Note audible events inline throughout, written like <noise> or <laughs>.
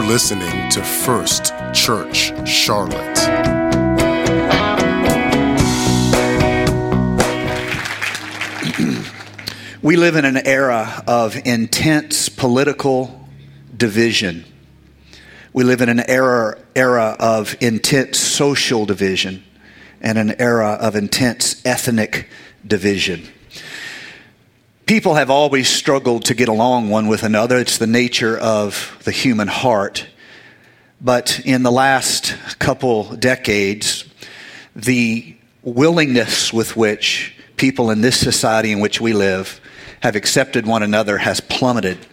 You're listening to First Church Charlotte. <clears throat> We live in an era of intense political division. We live in an era, era of intense social division and an era of intense ethnic division. People have always struggled to get along one with another. It's the nature of the human heart. But in the last couple decades, the willingness with which people in this society in which we live have accepted one another has plummeted.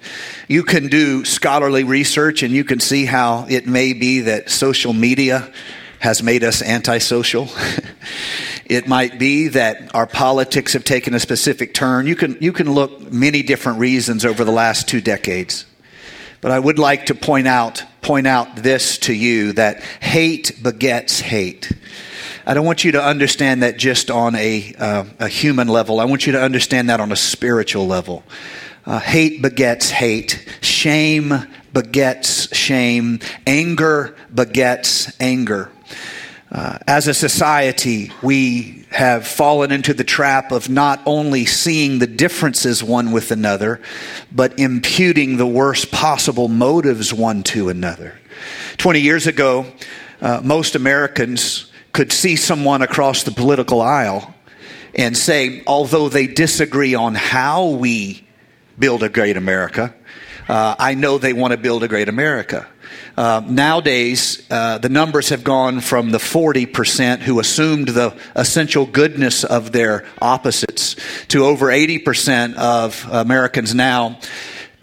You can do scholarly research and you can see how it may be that social media has made us antisocial. <laughs> It might be that our politics have taken a specific turn. You can, you can look many different reasons over the last two decades. But I would like to point out, point out this to you that hate begets hate. I don't want you to understand that just on a, uh, a human level. I want you to understand that on a spiritual level. Uh, hate begets hate. Shame begets shame. Anger begets anger. Uh, as a society, we have fallen into the trap of not only seeing the differences one with another, but imputing the worst possible motives one to another. 20 years ago, uh, most Americans could see someone across the political aisle and say, although they disagree on how we build a great America, uh, I know they want to build a great America. Uh, nowadays, uh, the numbers have gone from the 40% who assumed the essential goodness of their opposites to over 80% of Americans now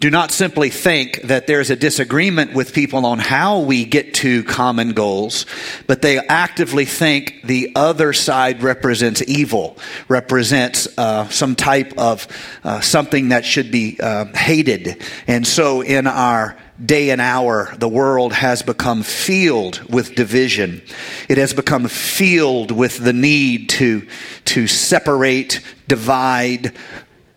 do not simply think that there's a disagreement with people on how we get to common goals, but they actively think the other side represents evil, represents uh, some type of uh, something that should be uh, hated. And so in our day and hour, the world has become filled with division. It has become filled with the need to, to separate, divide,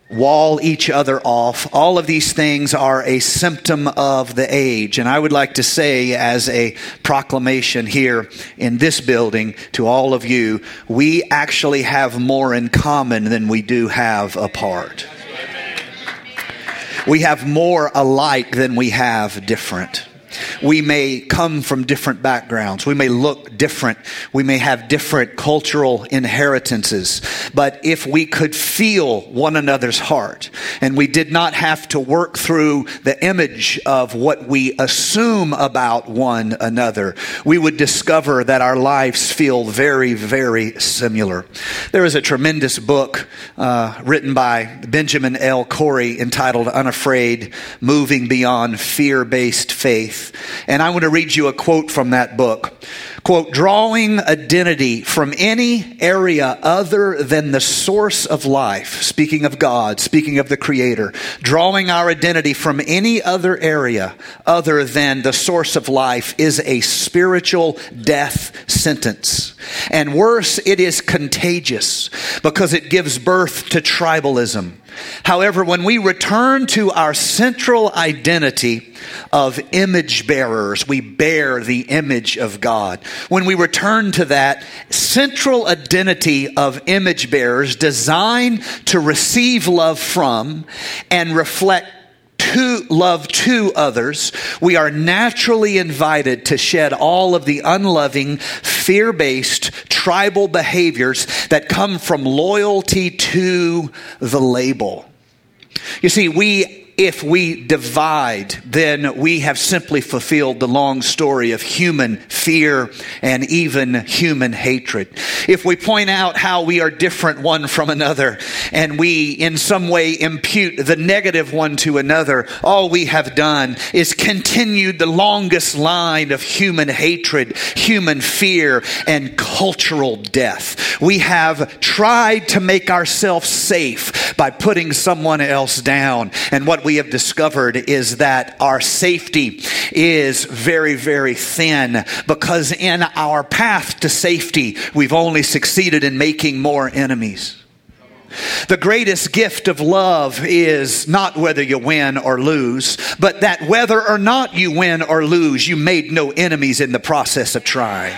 wall each other off. All of these things are a symptom of the age. And I would like to say, as a proclamation here in this building to all of you, we actually have more in common than we do have apart. We have more alike than we have different. We may come from different backgrounds. We may look different. We may have different cultural inheritances. But if we could feel one another's heart and we did not have to work through the image of what we assume about one another, we would discover that our lives feel very, very similar. There is a tremendous book uh, written by Benjamin L. Corey entitled Unafraid Moving Beyond Fear Based Faith. And I want to read you a quote from that book. Quote, drawing identity from any area other than the source of life, speaking of God, speaking of the Creator, drawing our identity from any other area other than the source of life is a spiritual death sentence. And worse, it is contagious because it gives birth to tribalism. However, when we return to our central identity of image bearers, we bear the image of God. When we return to that central identity of image bearers designed to receive love from and reflect to love to others, we are naturally invited to shed all of the unloving, fear based, tribal behaviors that come from loyalty to the label. You see, we if we divide, then we have simply fulfilled the long story of human fear and even human hatred. If we point out how we are different one from another and we in some way impute the negative one to another, all we have done is continued the longest line of human hatred, human fear, and cultural death. We have tried to make ourselves safe by putting someone else down. And what we have discovered is that our safety is very, very thin because in our path to safety, we've only succeeded in making more enemies. The greatest gift of love is not whether you win or lose, but that whether or not you win or lose, you made no enemies in the process of trying.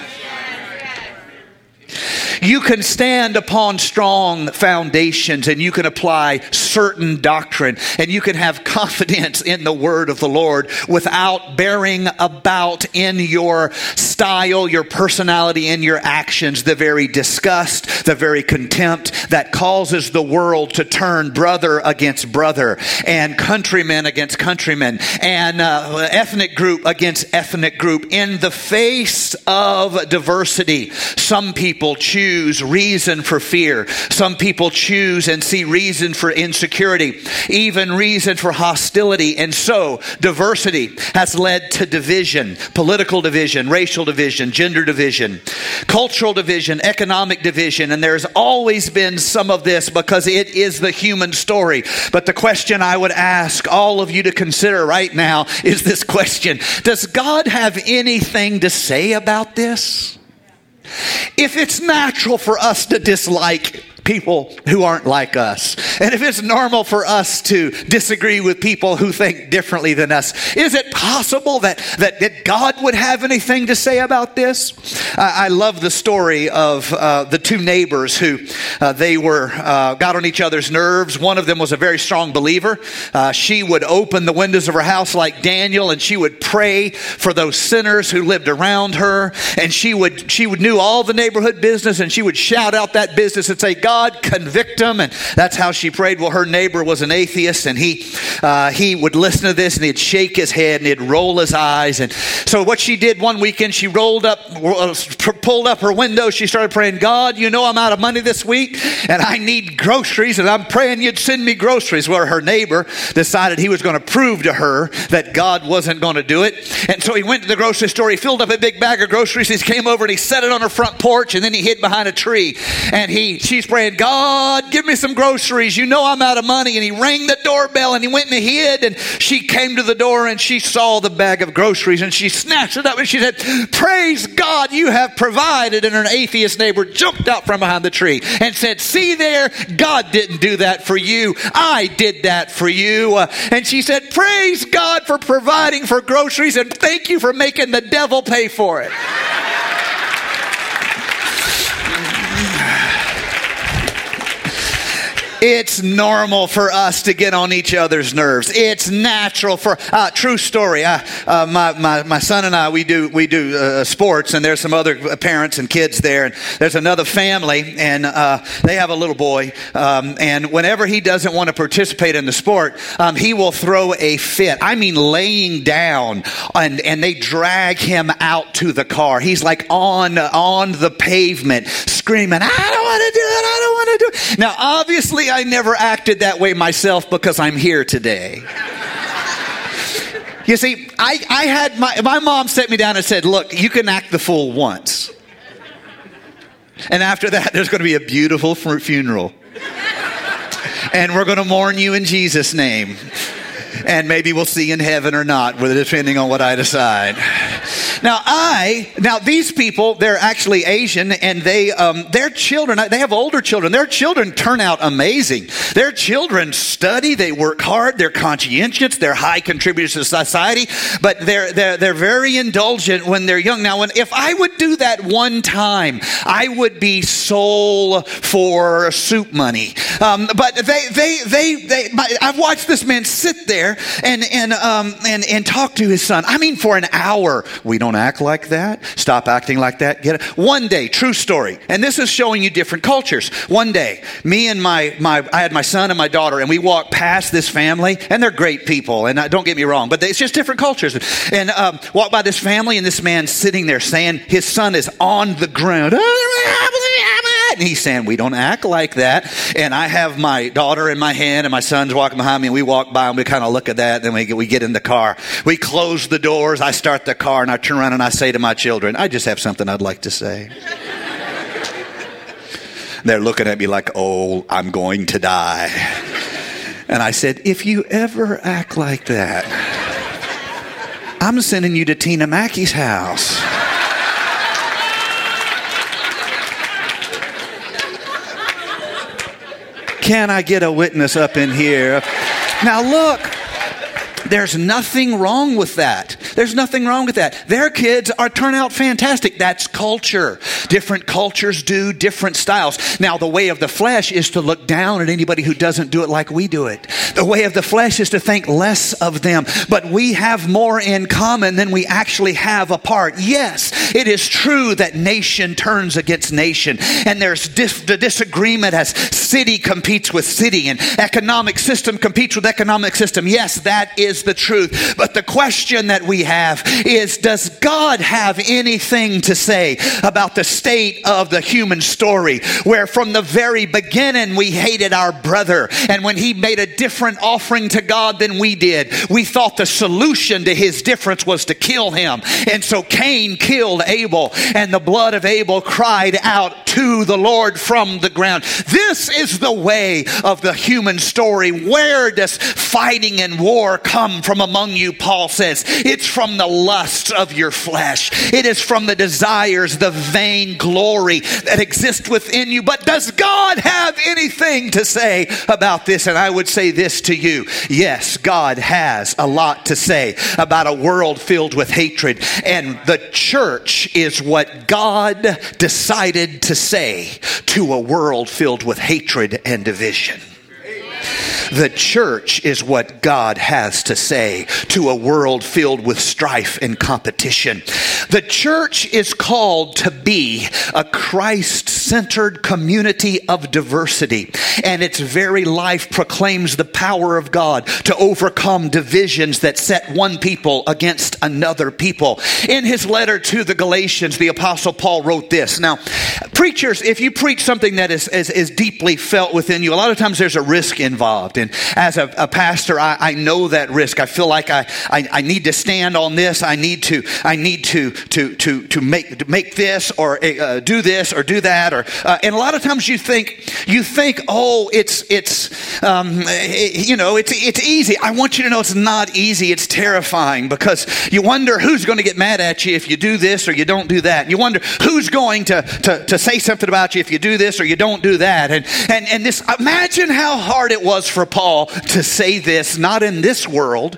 You can stand upon strong foundations and you can apply certain doctrine and you can have confidence in the word of the Lord without bearing about in your style, your personality, and your actions the very disgust, the very contempt that causes the world to turn brother against brother and countrymen against countrymen and uh, ethnic group against ethnic group in the face of diversity. Some people choose choose reason for fear. Some people choose and see reason for insecurity, even reason for hostility. And so, diversity has led to division political division, racial division, gender division, cultural division, economic division. And there's always been some of this because it is the human story. But the question I would ask all of you to consider right now is this question Does God have anything to say about this? If it's natural for us to dislike people who aren't like us. And if it's normal for us to disagree with people who think differently than us, is it possible that, that, that God would have anything to say about this? I, I love the story of uh, the two neighbors who uh, they were uh, got on each other's nerves. One of them was a very strong believer. Uh, she would open the windows of her house like Daniel, and she would pray for those sinners who lived around her. And she would she would knew all the neighborhood business, and she would shout out that business and say, "God." God, convict them. And that's how she prayed. Well, her neighbor was an atheist, and he, uh, he would listen to this and he'd shake his head and he'd roll his eyes. And so, what she did one weekend, she rolled up, uh, pulled up her window. She started praying, God, you know I'm out of money this week, and I need groceries, and I'm praying you'd send me groceries. Where her neighbor decided he was going to prove to her that God wasn't going to do it. And so he went to the grocery store, he filled up a big bag of groceries, he came over and he set it on her front porch, and then he hid behind a tree. And he, she's praying, God, give me some groceries. You know I'm out of money. And he rang the doorbell and he went and hid. And she came to the door and she saw the bag of groceries and she snatched it up and she said, Praise God, you have provided. And her atheist neighbor jumped out from behind the tree and said, See there, God didn't do that for you. I did that for you. Uh, and she said, Praise God for providing for groceries and thank you for making the devil pay for it. <laughs> It's normal for us to get on each other's nerves. It's natural for uh, true story. Uh, uh, my, my, my son and I we do we do uh, sports, and there's some other parents and kids there, and there's another family, and uh, they have a little boy, um, and whenever he doesn't want to participate in the sport, um, he will throw a fit. I mean, laying down, and and they drag him out to the car. He's like on on the pavement, screaming, "I don't want to do it! I don't want to do it!" Now, obviously I never acted that way myself because I'm here today. You see, I, I had my, my mom set me down and said, Look, you can act the fool once. And after that, <laughs> there's going to be a beautiful funeral. And we're going to mourn you in Jesus' name and maybe we'll see in heaven or not, depending on what I decide. Now, I, now these people, they're actually Asian and they, um, their children, they have older children. Their children turn out amazing. Their children study, they work hard, they're conscientious, they're high contributors to society, but they're, they're, they're very indulgent when they're young. Now, when, if I would do that one time, I would be soul for soup money. Um, but they, they, they, they, my, I've watched this man sit there there and, and, um, and, and talk to his son. I mean, for an hour. We don't act like that. Stop acting like that. Get it. One day, true story. And this is showing you different cultures. One day, me and my, my I had my son and my daughter, and we walked past this family, and they're great people. And uh, don't get me wrong, but they, it's just different cultures. And um, walked by this family, and this man sitting there saying his son is on the ground. And he's saying, We don't act like that. And I have my daughter in my hand, and my son's walking behind me, and we walk by, and we kind of look at that. and Then we we get in the car. We close the doors. I start the car, and I turn around and I say to my children, I just have something I'd like to say. <laughs> They're looking at me like, Oh, I'm going to die. And I said, If you ever act like that, I'm sending you to Tina Mackey's house. Can I get a witness up in here? Now, look. There's nothing wrong with that. There's nothing wrong with that. Their kids are turn out fantastic. That's culture. Different cultures do different styles. Now, the way of the flesh is to look down at anybody who doesn't do it like we do it. The way of the flesh is to think less of them. But we have more in common than we actually have apart. Yes, it is true that nation turns against nation, and there's dis- the disagreement as city competes with city and economic system competes with economic system. Yes, that is the truth. But the question that we have is Does God have anything to say about the state of the human story where from the very beginning we hated our brother and when he made a different offering to God than we did, we thought the solution to his difference was to kill him. And so Cain killed Abel and the blood of Abel cried out to the Lord from the ground. This is the way of the human story. Where does fighting and war come from among you? Paul says it's from the lusts of your flesh. It is from the desires, the vain glory that exists within you. But does God have anything to say about this? And I would say this to you. Yes, God has a lot to say about a world filled with hatred. And the church is what God decided to say to a world filled with hatred and division. The church is what God has to say to a world filled with strife and competition. The church is called to be a Christ centered community of diversity, and its very life proclaims the power of God to overcome divisions that set one people against another people. In his letter to the Galatians, the Apostle Paul wrote this. Now, preachers, if you preach something that is, is, is deeply felt within you, a lot of times there's a risk involved. And as a, a pastor, I, I, know that risk. I feel like I, I, I, need to stand on this. I need to, I need to, to, to, to make, to make this or uh, do this or do that. Or, uh, and a lot of times you think, you think, oh, it's, it's, um, it, you know, it's, it's easy. I want you to know it's not easy. It's terrifying because you wonder who's going to get mad at you if you do this or you don't do that. You wonder who's going to, to, to say something about you if you do this or you don't do that. And, and, and this, imagine how hard it was for Paul to say this, not in this world,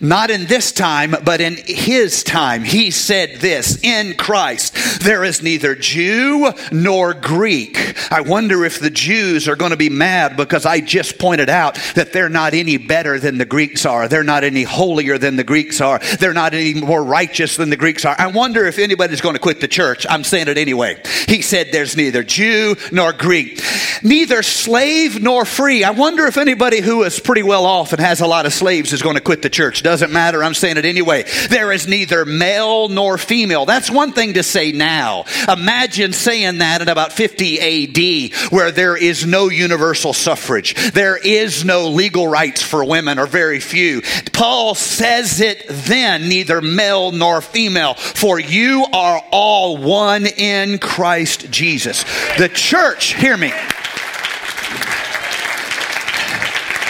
not in this time, but in his time. He said this in Christ, there is neither Jew nor Greek. I wonder if the Jews are going to be mad because I just pointed out that they're not any better than the Greeks are. They're not any holier than the Greeks are. They're not any more righteous than the Greeks are. I wonder if anybody's going to quit the church. I'm saying it anyway. He said there's neither Jew nor Greek, neither slave nor free. I wonder if anybody who is pretty well off and has a lot of slaves is going to quit the church. Doesn't matter. I'm saying it anyway. There is neither male nor female. That's one thing to say now. Imagine saying that in about 50 AD where there is no universal suffrage. There is no legal rights for women or very few. Paul says it then, neither male nor female, for you are all one in Christ Jesus. The church, hear me.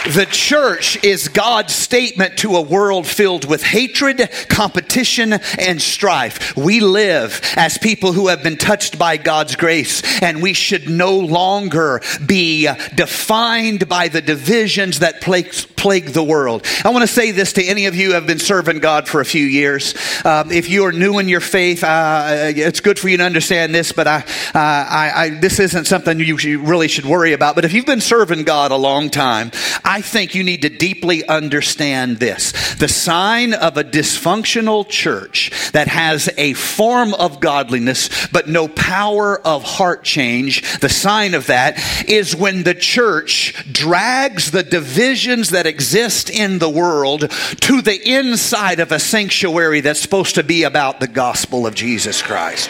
The church is God's statement to a world filled with hatred, competition, and strife. We live as people who have been touched by God's grace, and we should no longer be defined by the divisions that plague, plague the world. I want to say this to any of you who have been serving God for a few years. Um, if you are new in your faith, uh, it's good for you to understand this, but I, uh, I, I, this isn't something you really should worry about. But if you've been serving God a long time, I think you need to deeply understand this. The sign of a dysfunctional church that has a form of godliness but no power of heart change, the sign of that is when the church drags the divisions that exist in the world to the inside of a sanctuary that's supposed to be about the gospel of Jesus Christ.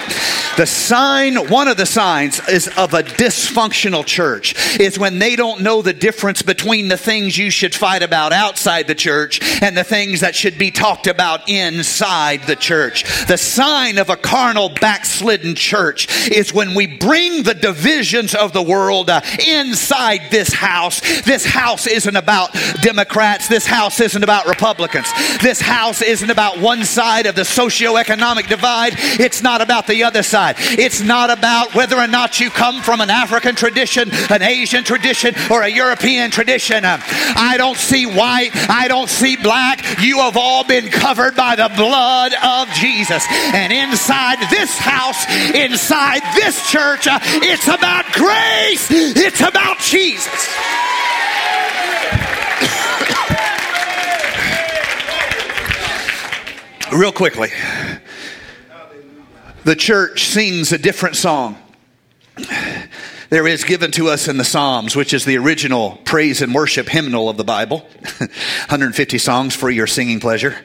The sign, one of the signs is of a dysfunctional church is when they don't know the difference between the things you should fight about outside the church and the things that should be talked about inside the church. The sign of a carnal, backslidden church is when we bring the divisions of the world uh, inside this house. This house isn't about Democrats. This house isn't about Republicans. This house isn't about one side of the socioeconomic divide. It's not about the other side. It's not about whether or not you come from an African tradition, an Asian tradition, or a European tradition. I don't see white. I don't see black. You have all been covered by the blood of Jesus. And inside this house, inside this church, it's about grace. It's about Jesus. Real quickly, the church sings a different song. There is given to us in the Psalms, which is the original praise and worship hymnal of the Bible <laughs> 150 songs for your singing pleasure.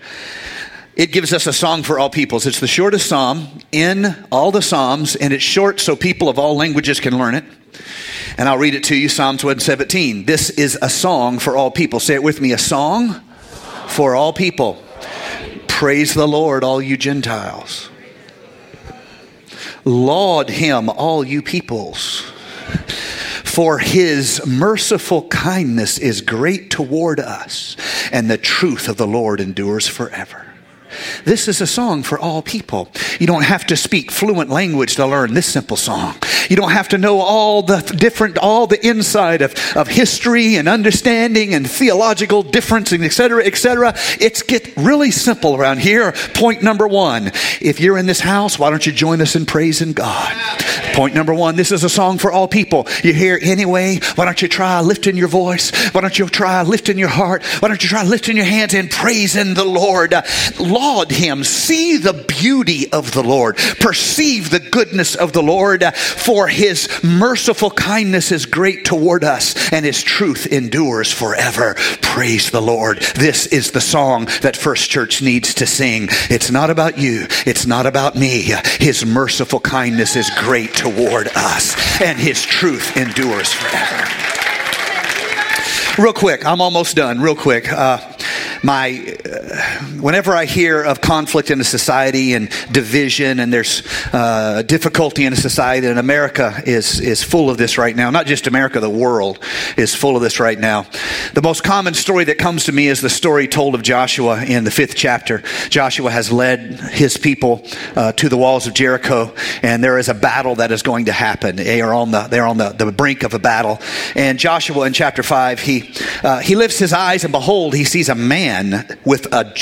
It gives us a song for all peoples. It's the shortest psalm in all the Psalms, and it's short so people of all languages can learn it. And I'll read it to you Psalms 117. This is a song for all people. Say it with me a song for all people. Praise the Lord, all you Gentiles. Laud him, all you peoples. For his merciful kindness is great toward us, and the truth of the Lord endures forever. This is a song for all people. You don't have to speak fluent language to learn this simple song. You don't have to know all the different, all the inside of, of history and understanding and theological difference and et cetera, et cetera. It's get really simple around here. Point number one. If you're in this house, why don't you join us in praising God? Point number one. This is a song for all people. You're here anyway. Why don't you try lifting your voice? Why don't you try lifting your heart? Why don't you try lifting your hands and praising the Lord? Laud him. See the beauty of the Lord. Perceive the goodness of the Lord. For his merciful kindness is great toward us, and his truth endures forever. Praise the Lord. This is the song that First Church needs to sing. It's not about you, it's not about me. His merciful kindness is great toward us, and his truth endures forever. Real quick, I'm almost done. Real quick. Uh, my uh, whenever I hear of conflict in a society and division and there's uh, difficulty in a society, and America is is full of this right now. Not just America, the world is full of this right now. The most common story that comes to me is the story told of Joshua in the fifth chapter. Joshua has led his people uh, to the walls of Jericho, and there is a battle that is going to happen. They are on the they're on the, the brink of a battle, and Joshua in chapter five he uh, he lifts his eyes and behold he sees a man man with a,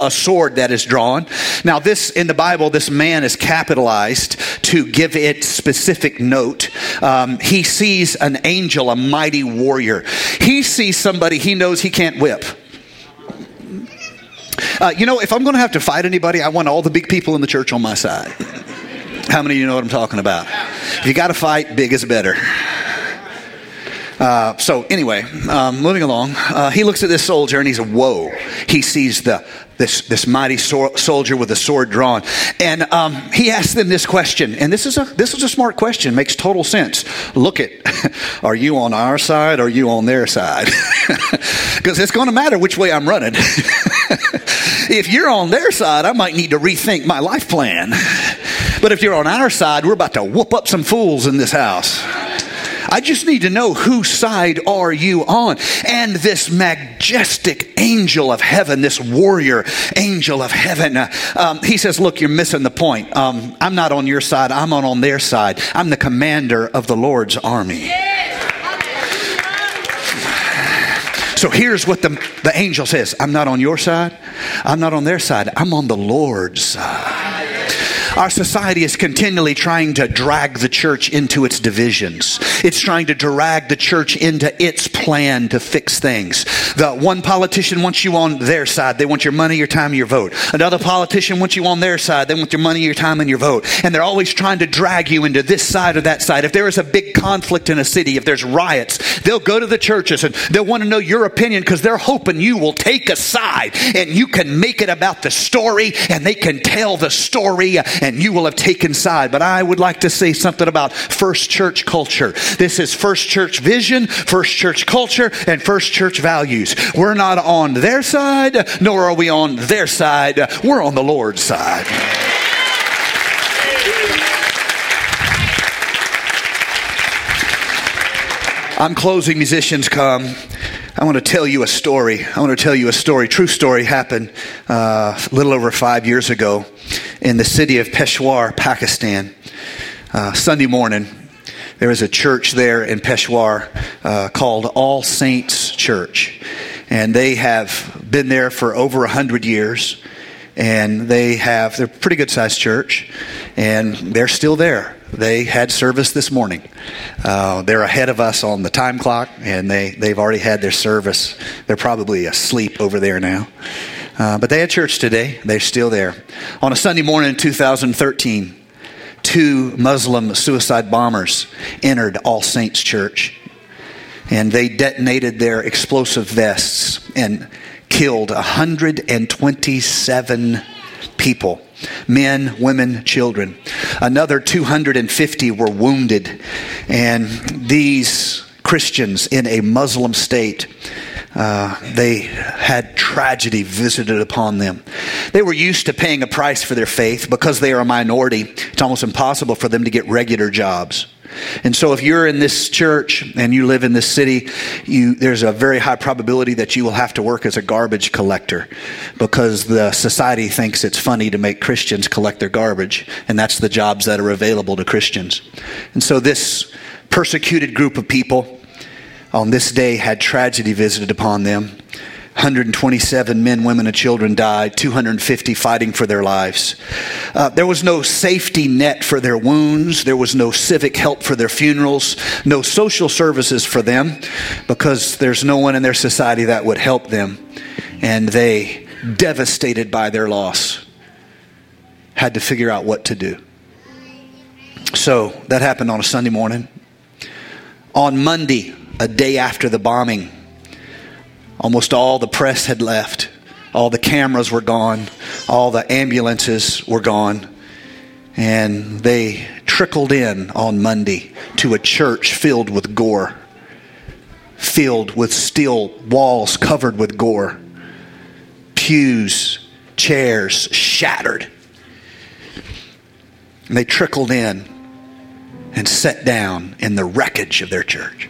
a sword that is drawn. Now, this in the Bible, this man is capitalized to give it specific note. Um, he sees an angel, a mighty warrior. He sees somebody he knows he can't whip. Uh, you know, if I'm going to have to fight anybody, I want all the big people in the church on my side. How many of you know what I'm talking about? If you got to fight, big is better. Uh, so anyway, um, moving along, uh, he looks at this soldier and he's a whoa. He sees the this this mighty so- soldier with a sword drawn, and um, he asks them this question. And this is a this is a smart question. Makes total sense. Look at, <laughs> are you on our side? or Are you on their side? <laughs> Because it's going to matter which way I'm running. <laughs> if you're on their side, I might need to rethink my life plan. But if you're on our side, we're about to whoop up some fools in this house. I just need to know whose side are you on? And this majestic angel of heaven, this warrior angel of heaven, uh, um, he says, Look, you're missing the point. Um, I'm not on your side, I'm on, on their side. I'm the commander of the Lord's army. So here's what the, the angel says I'm not on your side, I'm not on their side, I'm on the Lord's side. Our society is continually trying to drag the church into its divisions. It's trying to drag the church into its plan to fix things. The one politician wants you on their side. They want your money, your time, your vote. Another politician wants you on their side. They want your money, your time, and your vote. And they're always trying to drag you into this side or that side. If there is a big conflict in a city, if there's riots, they'll go to the churches and they'll want to know your opinion because they're hoping you will take a side and you can make it about the story and they can tell the story and you will have taken side. But I would like to say something about first church culture. This is first church vision, first church culture, and first church values. We're not on their side, nor are we on their side. We're on the Lord's side. I'm closing, musicians come. I want to tell you a story. I want to tell you a story. True story happened uh, a little over five years ago in the city of Peshawar, Pakistan. Uh, Sunday morning, there is a church there in Peshawar uh, called All Saints Church, and they have been there for over a hundred years. And they have they're a pretty good sized church, and they're still there. They had service this morning. Uh, they're ahead of us on the time clock, and they, they've already had their service. They're probably asleep over there now. Uh, but they had church today. They're still there. On a Sunday morning in 2013, two Muslim suicide bombers entered All Saints Church, and they detonated their explosive vests and killed 127 people men, women, children. Another 250 were wounded, and these Christians in a Muslim state. Uh, they had tragedy visited upon them. They were used to paying a price for their faith because they are a minority. It's almost impossible for them to get regular jobs. And so, if you're in this church and you live in this city, you, there's a very high probability that you will have to work as a garbage collector because the society thinks it's funny to make Christians collect their garbage, and that's the jobs that are available to Christians. And so, this persecuted group of people on this day had tragedy visited upon them. 127 men, women, and children died, 250 fighting for their lives. Uh, there was no safety net for their wounds. There was no civic help for their funerals, no social services for them because there's no one in their society that would help them. And they, devastated by their loss, had to figure out what to do. So that happened on a Sunday morning. On Monday, a day after the bombing, Almost all the press had left. All the cameras were gone. All the ambulances were gone. And they trickled in on Monday to a church filled with gore, filled with steel walls covered with gore, pews, chairs shattered. And they trickled in and sat down in the wreckage of their church.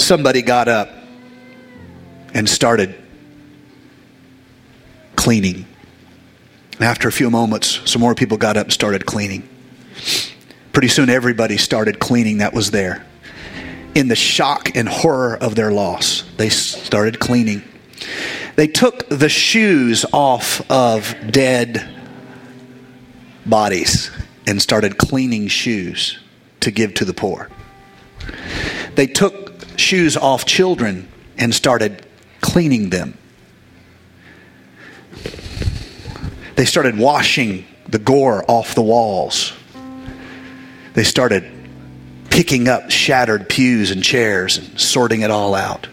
Somebody got up and started cleaning. After a few moments, some more people got up and started cleaning. Pretty soon, everybody started cleaning that was there. In the shock and horror of their loss, they started cleaning. They took the shoes off of dead bodies and started cleaning shoes to give to the poor. They took shoes off children and started cleaning them. They started washing the gore off the walls. They started picking up shattered pews and chairs and sorting it all out.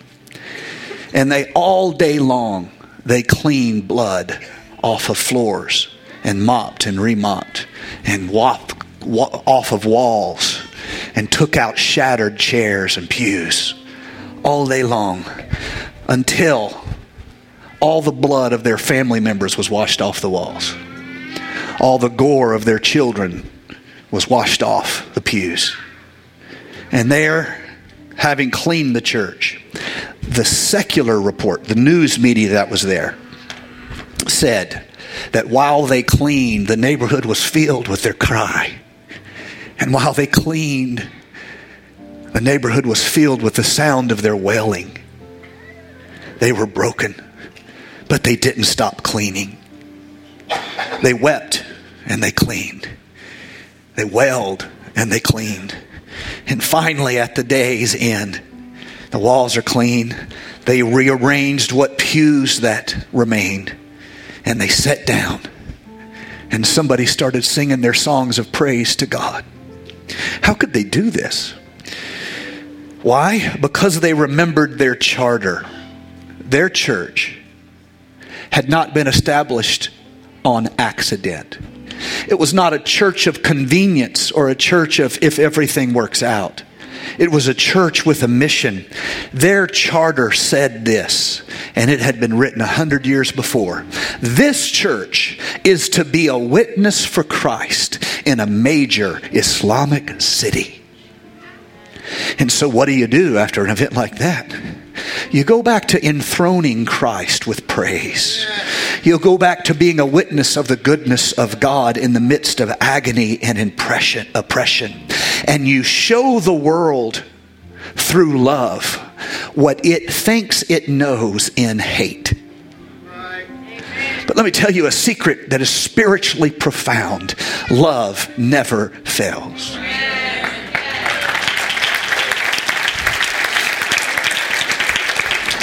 And they all day long they cleaned blood off of floors and mopped and remopped and whopped off of walls and took out shattered chairs and pews all day long until all the blood of their family members was washed off the walls. All the gore of their children was washed off the pews. And there, having cleaned the church, the secular report, the news media that was there, said that while they cleaned, the neighborhood was filled with their cry. And while they cleaned, the neighborhood was filled with the sound of their wailing. They were broken, but they didn't stop cleaning. They wept and they cleaned. They wailed and they cleaned. And finally, at the day's end, the walls are clean. They rearranged what pews that remained and they sat down. And somebody started singing their songs of praise to God. How could they do this? Why? Because they remembered their charter their church had not been established on accident. It was not a church of convenience or a church of if everything works out. It was a church with a mission. Their charter said this, and it had been written a hundred years before. This church is to be a witness for Christ in a major Islamic city. And so, what do you do after an event like that? You go back to enthroning Christ with praise. You'll go back to being a witness of the goodness of God in the midst of agony and oppression. And you show the world through love what it thinks it knows in hate. But let me tell you a secret that is spiritually profound love never fails.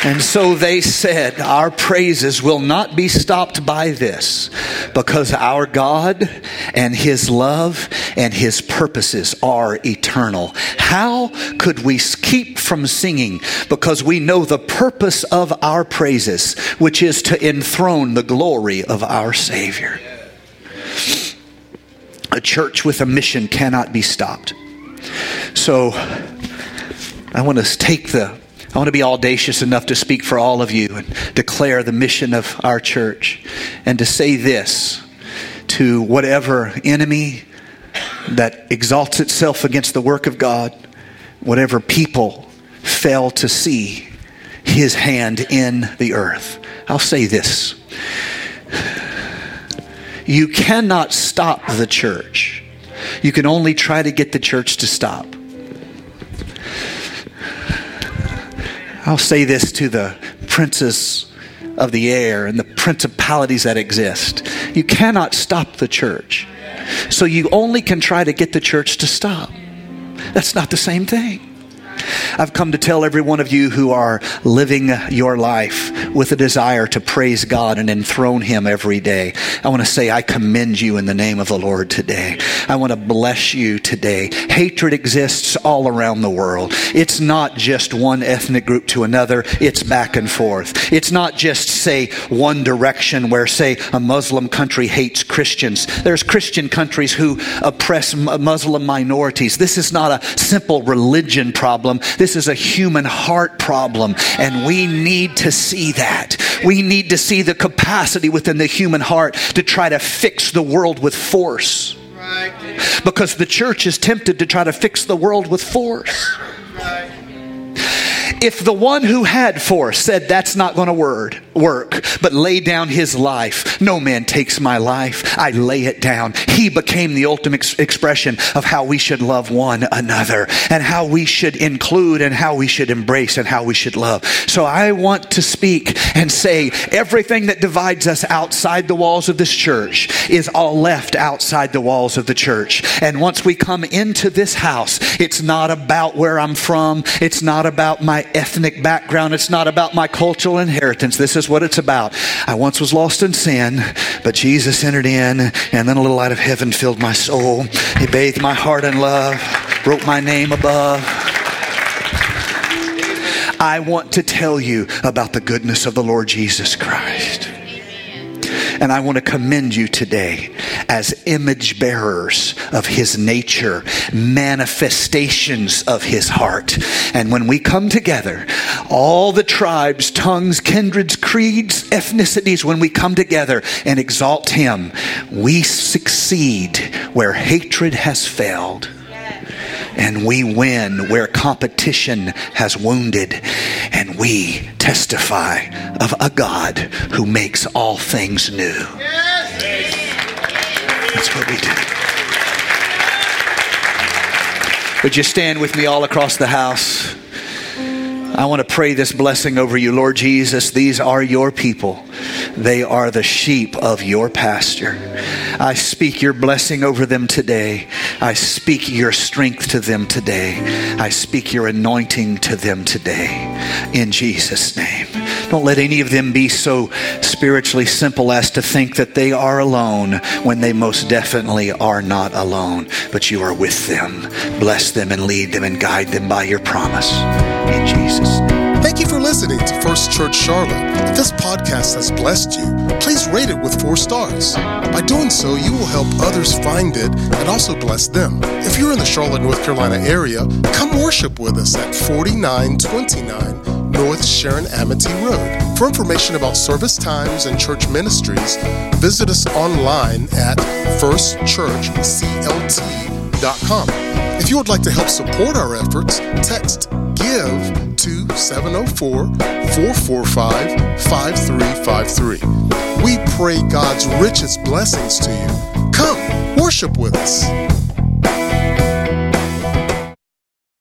And so they said, Our praises will not be stopped by this because our God and His love and His purposes are eternal. How could we keep from singing? Because we know the purpose of our praises, which is to enthrone the glory of our Savior. A church with a mission cannot be stopped. So I want to take the I want to be audacious enough to speak for all of you and declare the mission of our church and to say this to whatever enemy that exalts itself against the work of God, whatever people fail to see his hand in the earth. I'll say this. You cannot stop the church. You can only try to get the church to stop. I'll say this to the princes of the air and the principalities that exist. You cannot stop the church. So you only can try to get the church to stop. That's not the same thing. I've come to tell every one of you who are living your life with a desire to praise God and enthrone Him every day. I want to say, I commend you in the name of the Lord today. I want to bless you today. Hatred exists all around the world. It's not just one ethnic group to another, it's back and forth. It's not just, say, one direction where, say, a Muslim country hates Christians. There's Christian countries who oppress Muslim minorities. This is not a simple religion problem. This is a human heart problem, and we need to see that. We need to see the capacity within the human heart to try to fix the world with force. Because the church is tempted to try to fix the world with force. If the one who had force said that's not going to work, work, but lay down his life, no man takes my life, I lay it down. He became the ultimate ex- expression of how we should love one another and how we should include and how we should embrace and how we should love. So I want to speak and say everything that divides us outside the walls of this church is all left outside the walls of the church. And once we come into this house, it's not about where I'm from. It's not about my ethnic background. It's not about my cultural inheritance. This is what it's about. I once was lost in sin, but Jesus entered in, and then a little light of heaven filled my soul. He bathed my heart in love, wrote my name above. I want to tell you about the goodness of the Lord Jesus Christ. And I want to commend you today as image bearers of his nature, manifestations of his heart. And when we come together, all the tribes, tongues, kindreds, creeds, ethnicities, when we come together and exalt him, we succeed where hatred has failed and we win where competition has wounded, and we testify of a God who makes all things new. That's what we do. Would you stand with me all across the house? I want to pray this blessing over you. Lord Jesus, these are your people. They are the sheep of your pasture. I speak your blessing over them today. I speak your strength to them today. I speak your anointing to them today. In Jesus' name. Don't let any of them be so spiritually simple as to think that they are alone when they most definitely are not alone, but you are with them. Bless them and lead them and guide them by your promise. In Jesus' name. Thank you for listening to First Church Charlotte. If this podcast has blessed you, please rate it with four stars. By doing so, you will help others find it and also bless them. If you're in the Charlotte, North Carolina area, come worship with us at 4929 North Sharon Amity Road. For information about service times and church ministries, visit us online at firstchurchclt.com. If you would like to help support our efforts, text GIVE to 704 445 5353. We pray God's richest blessings to you. Come, worship with us.